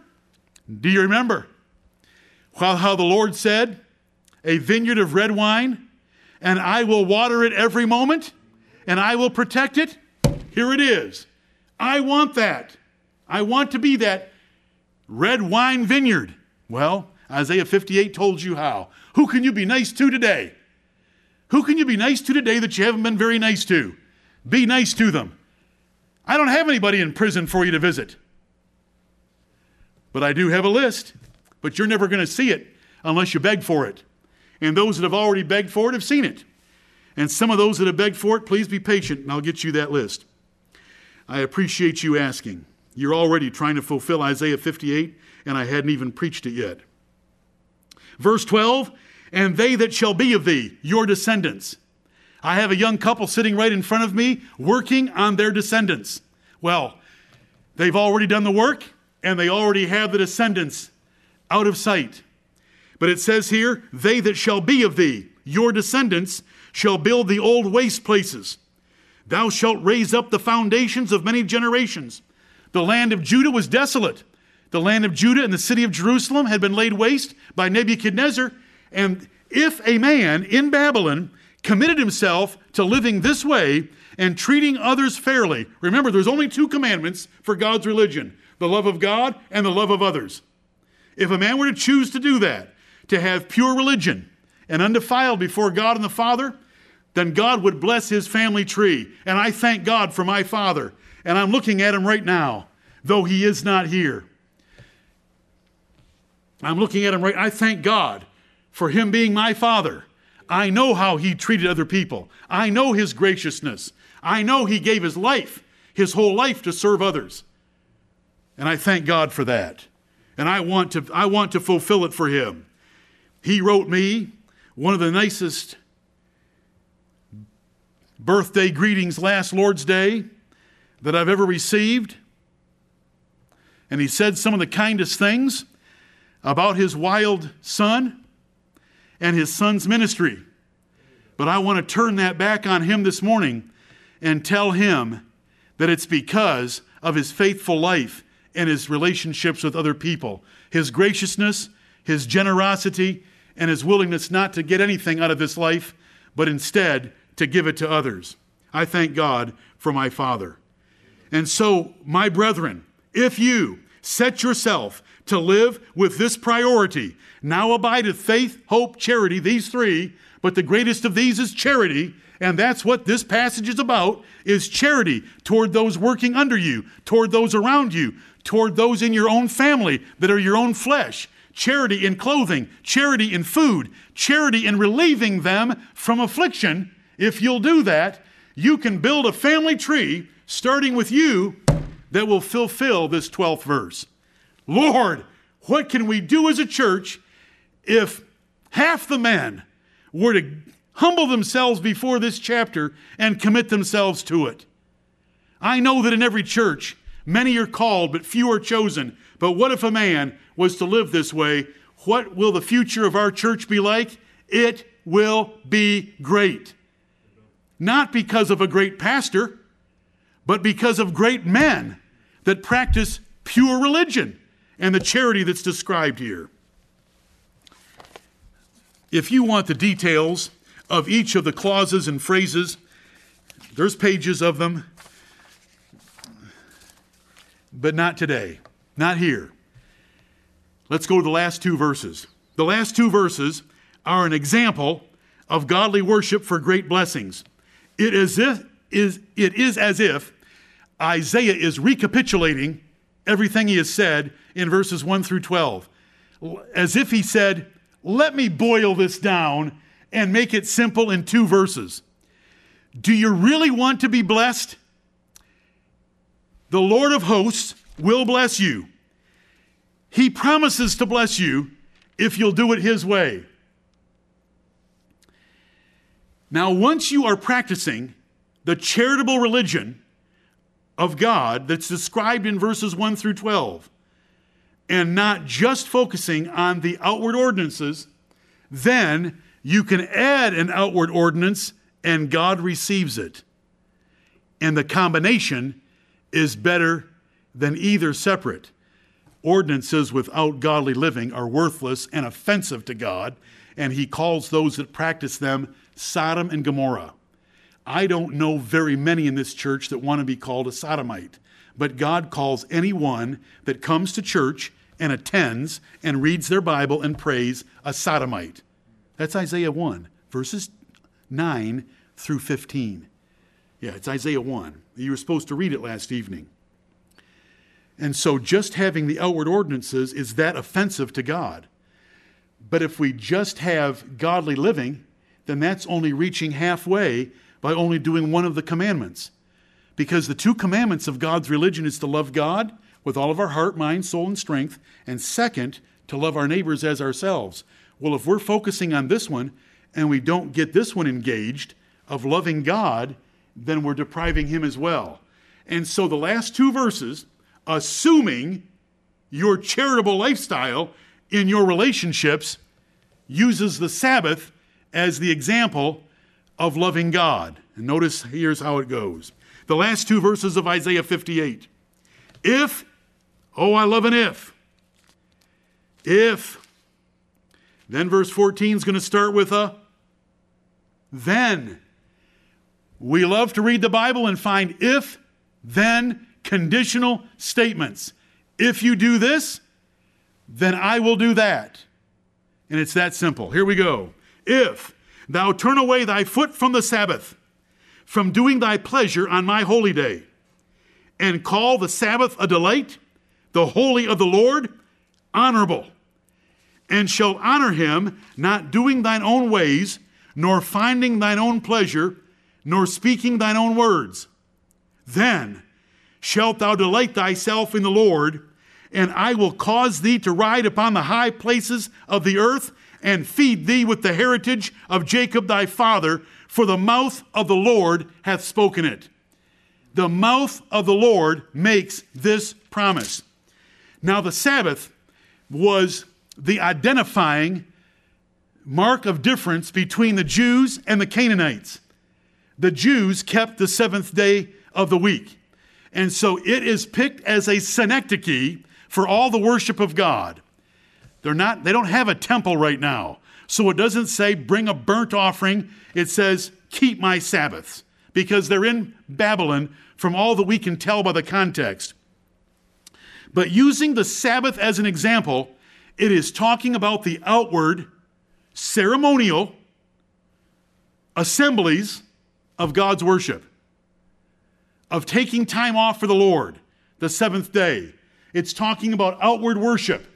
Do you remember? How, how the Lord said, A vineyard of red wine and I will water it every moment, and I will protect it. Here it is. I want that. I want to be that red wine vineyard. Well, Isaiah 58 told you how. Who can you be nice to today? Who can you be nice to today that you haven't been very nice to? Be nice to them. I don't have anybody in prison for you to visit. But I do have a list. But you're never going to see it unless you beg for it. And those that have already begged for it have seen it. And some of those that have begged for it, please be patient and I'll get you that list. I appreciate you asking. You're already trying to fulfill Isaiah 58, and I hadn't even preached it yet. Verse 12, and they that shall be of thee, your descendants. I have a young couple sitting right in front of me working on their descendants. Well, they've already done the work, and they already have the descendants out of sight. But it says here, they that shall be of thee, your descendants, shall build the old waste places. Thou shalt raise up the foundations of many generations. The land of Judah was desolate, the land of Judah and the city of Jerusalem had been laid waste by Nebuchadnezzar. And if a man in Babylon committed himself to living this way and treating others fairly, remember, there's only two commandments for God's religion the love of God and the love of others. If a man were to choose to do that, to have pure religion and undefiled before God and the Father, then God would bless his family tree. And I thank God for my father. And I'm looking at him right now, though he is not here. I'm looking at him right. I thank God for him being my father. I know how he treated other people. I know his graciousness. I know he gave his life, his whole life to serve others. And I thank God for that. And I want to I want to fulfill it for him. He wrote me one of the nicest birthday greetings last Lord's Day that I've ever received. And he said some of the kindest things about his wild son and his son's ministry. But I want to turn that back on him this morning and tell him that it's because of his faithful life and his relationships with other people, his graciousness, his generosity, and his willingness not to get anything out of this life, but instead to give it to others. I thank God for my Father. And so, my brethren, if you set yourself to live with this priority, now abideth faith, hope, charity, these three, but the greatest of these is charity, and that's what this passage is about, is charity toward those working under you, toward those around you, toward those in your own family that are your own flesh. Charity in clothing, charity in food, charity in relieving them from affliction, if you'll do that, you can build a family tree starting with you that will fulfill this 12th verse. Lord, what can we do as a church if half the men were to humble themselves before this chapter and commit themselves to it? I know that in every church, many are called, but few are chosen. But what if a man was to live this way? What will the future of our church be like? It will be great not because of a great pastor, but because of great men that practice pure religion and the charity that's described here. If you want the details of each of the clauses and phrases, there's pages of them, but not today, not here. Let's go to the last two verses. The last two verses are an example of godly worship for great blessings. It is, if, is, it is as if Isaiah is recapitulating everything he has said in verses 1 through 12. As if he said, Let me boil this down and make it simple in two verses. Do you really want to be blessed? The Lord of hosts will bless you. He promises to bless you if you'll do it His way. Now, once you are practicing the charitable religion of God that's described in verses 1 through 12, and not just focusing on the outward ordinances, then you can add an outward ordinance and God receives it. And the combination is better than either separate. Ordinances without godly living are worthless and offensive to God, and He calls those that practice them Sodom and Gomorrah. I don't know very many in this church that want to be called a sodomite, but God calls anyone that comes to church and attends and reads their Bible and prays a sodomite. That's Isaiah 1, verses 9 through 15. Yeah, it's Isaiah 1. You were supposed to read it last evening. And so just having the outward ordinances is that offensive to God. But if we just have godly living, then that's only reaching halfway by only doing one of the commandments. Because the two commandments of God's religion is to love God with all of our heart, mind, soul, and strength, and second, to love our neighbors as ourselves. Well, if we're focusing on this one and we don't get this one engaged of loving God, then we're depriving Him as well. And so the last two verses, assuming your charitable lifestyle in your relationships, uses the Sabbath as the example of loving God. And notice here's how it goes. The last two verses of Isaiah 58. If, oh, I love an if. If. Then verse 14 is going to start with a then. We love to read the Bible and find if, then conditional statements. If you do this, then I will do that. And it's that simple. Here we go. If thou turn away thy foot from the Sabbath, from doing thy pleasure on my holy day, and call the Sabbath a delight, the holy of the Lord honorable, and shalt honor him, not doing thine own ways, nor finding thine own pleasure, nor speaking thine own words. Then shalt thou delight thyself in the Lord, and I will cause thee to ride upon the high places of the earth, and feed thee with the heritage of Jacob thy father, for the mouth of the Lord hath spoken it. The mouth of the Lord makes this promise. Now, the Sabbath was the identifying mark of difference between the Jews and the Canaanites. The Jews kept the seventh day of the week. And so it is picked as a synecdoche for all the worship of God. They're not, they don't have a temple right now. So it doesn't say bring a burnt offering. It says keep my Sabbaths because they're in Babylon from all that we can tell by the context. But using the Sabbath as an example, it is talking about the outward ceremonial assemblies of God's worship, of taking time off for the Lord, the seventh day. It's talking about outward worship.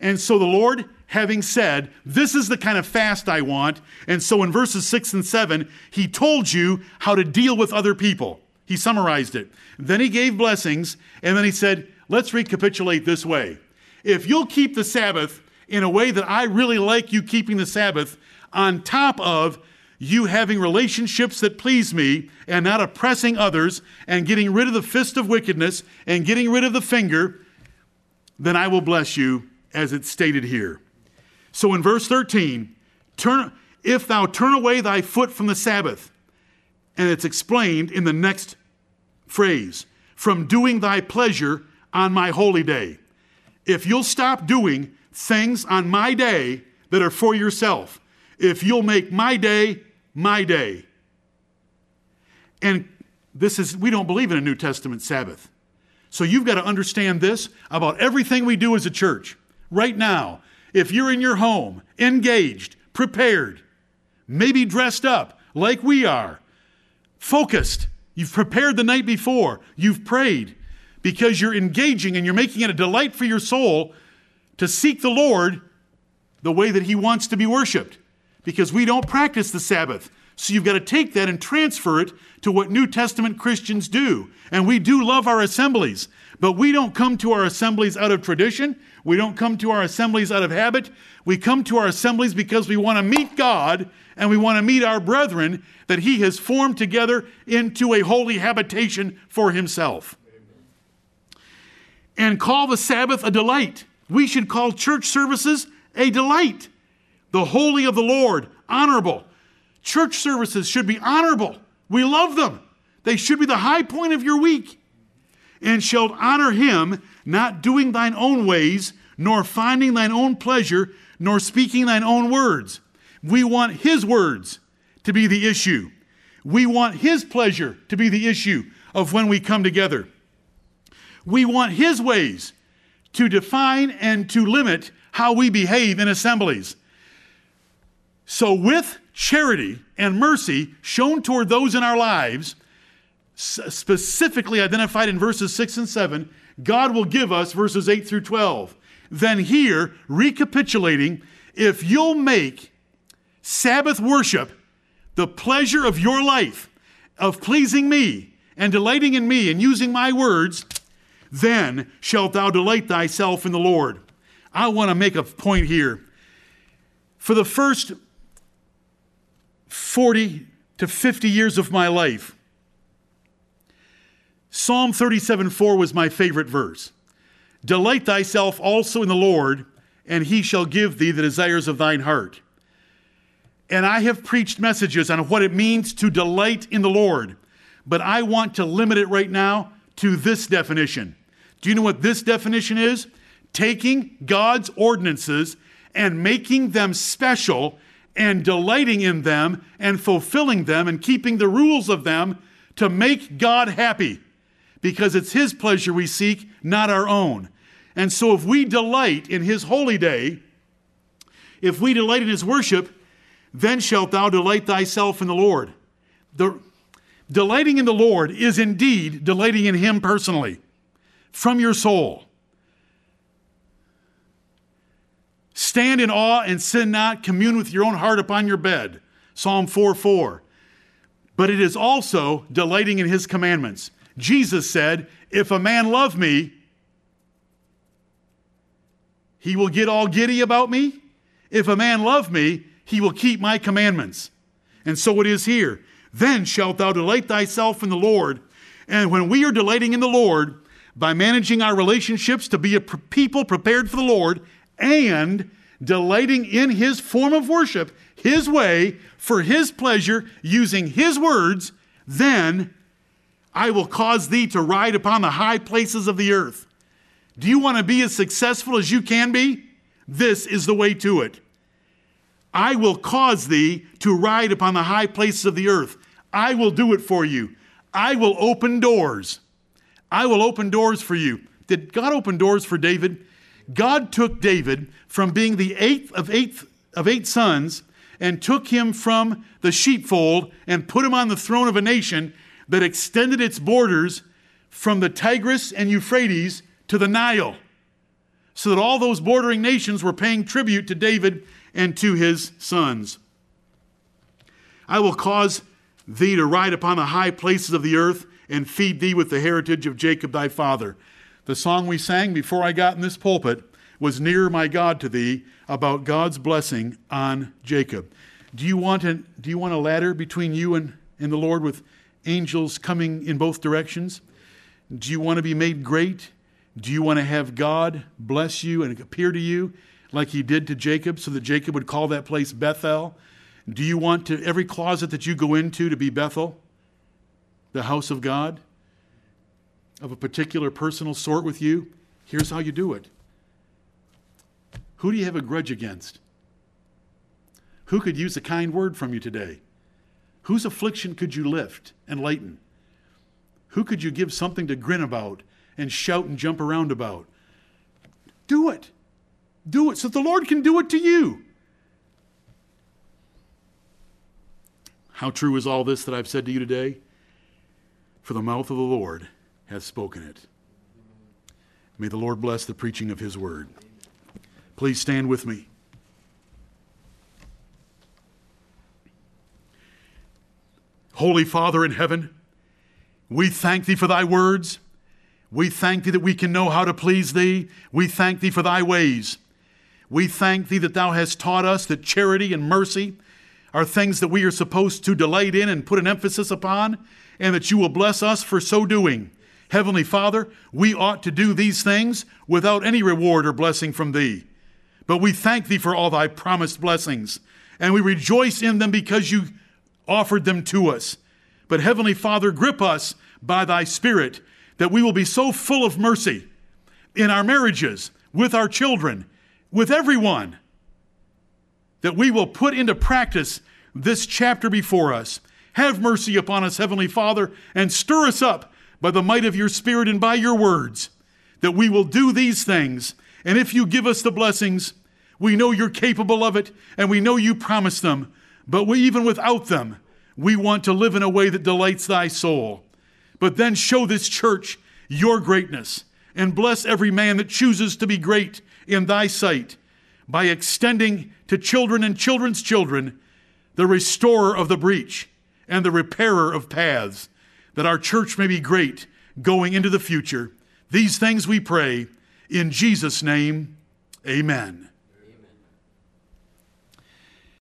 And so the Lord, having said, This is the kind of fast I want, and so in verses 6 and 7, He told you how to deal with other people. He summarized it. Then He gave blessings, and then He said, Let's recapitulate this way. If you'll keep the Sabbath in a way that I really like you keeping the Sabbath, on top of you having relationships that please me and not oppressing others and getting rid of the fist of wickedness and getting rid of the finger, then I will bless you as it's stated here. So in verse 13, turn if thou turn away thy foot from the Sabbath, and it's explained in the next phrase, from doing thy pleasure on my holy day. If you'll stop doing things on my day that are for yourself, if you'll make my day my day. And this is, we don't believe in a New Testament Sabbath. So you've got to understand this about everything we do as a church. Right now, if you're in your home, engaged, prepared, maybe dressed up like we are, focused, you've prepared the night before, you've prayed, because you're engaging and you're making it a delight for your soul to seek the Lord the way that He wants to be worshiped. Because we don't practice the Sabbath. So you've got to take that and transfer it to what New Testament Christians do. And we do love our assemblies, but we don't come to our assemblies out of tradition. We don't come to our assemblies out of habit. We come to our assemblies because we want to meet God and we want to meet our brethren that He has formed together into a holy habitation for Himself and call the Sabbath a delight. We should call church services a delight. The holy of the Lord, honorable. Church services should be honorable. We love them. They should be the high point of your week. And shalt honor him, not doing thine own ways, nor finding thine own pleasure, nor speaking thine own words. We want his words to be the issue. We want his pleasure to be the issue of when we come together. We want His ways to define and to limit how we behave in assemblies. So, with charity and mercy shown toward those in our lives, specifically identified in verses 6 and 7, God will give us verses 8 through 12. Then, here, recapitulating, if you'll make Sabbath worship the pleasure of your life, of pleasing me and delighting in me and using my words, then shalt thou delight thyself in the Lord. I want to make a point here. For the first 40 to 50 years of my life, Psalm 37 4 was my favorite verse. Delight thyself also in the Lord, and he shall give thee the desires of thine heart. And I have preached messages on what it means to delight in the Lord, but I want to limit it right now to this definition. Do you know what this definition is? taking God's ordinances and making them special and delighting in them and fulfilling them and keeping the rules of them to make God happy because it's His pleasure we seek, not our own. And so if we delight in His holy day, if we delight in His worship, then shalt thou delight thyself in the Lord. The, delighting in the Lord is indeed delighting in Him personally from your soul. Stand in awe and sin not, commune with your own heart upon your bed. Psalm 4 4. But it is also delighting in his commandments. Jesus said, If a man love me, he will get all giddy about me. If a man love me, he will keep my commandments. And so it is here. Then shalt thou delight thyself in the Lord. And when we are delighting in the Lord, by managing our relationships to be a people prepared for the Lord and delighting in his form of worship, his way, for his pleasure, using his words, then I will cause thee to ride upon the high places of the earth. Do you want to be as successful as you can be? This is the way to it. I will cause thee to ride upon the high places of the earth. I will do it for you. I will open doors. I will open doors for you. Did God open doors for David? God took David from being the eighth of eight of eight sons and took him from the sheepfold and put him on the throne of a nation that extended its borders from the Tigris and Euphrates to the Nile. So that all those bordering nations were paying tribute to David and to his sons. I will cause thee to ride upon the high places of the earth and feed thee with the heritage of Jacob thy father. The song we sang before I got in this pulpit was Nearer My God to Thee about God's blessing on Jacob. Do you want, a, do you want a ladder between you and, and the Lord with angels coming in both directions? Do you want to be made great? Do you want to have God bless you and appear to you like he did to Jacob so that Jacob would call that place Bethel? Do you want to every closet that you go into to be Bethel, the house of God, of a particular personal sort with you? Here's how you do it. Who do you have a grudge against? Who could use a kind word from you today? Whose affliction could you lift and lighten? Who could you give something to grin about and shout and jump around about? Do it. Do it so the Lord can do it to you. How true is all this that I've said to you today? For the mouth of the Lord hath spoken it. May the Lord bless the preaching of his word. Please stand with me. Holy Father in heaven, we thank thee for thy words. We thank thee that we can know how to please thee. We thank thee for thy ways. We thank thee that thou hast taught us that charity and mercy are things that we are supposed to delight in and put an emphasis upon, and that you will bless us for so doing. Heavenly Father, we ought to do these things without any reward or blessing from thee. But we thank thee for all thy promised blessings, and we rejoice in them because you offered them to us. But Heavenly Father, grip us by thy Spirit that we will be so full of mercy in our marriages, with our children, with everyone, that we will put into practice this chapter before us. Have mercy upon us, Heavenly Father, and stir us up by the might of your Spirit and by your words, that we will do these things and if you give us the blessings, we know you're capable of it and we know you promise them. But we, even without them, we want to live in a way that delights thy soul. But then show this church your greatness and bless every man that chooses to be great in thy sight by extending to children and children's children the restorer of the breach and the repairer of paths, that our church may be great going into the future. These things we pray in Jesus' name, amen.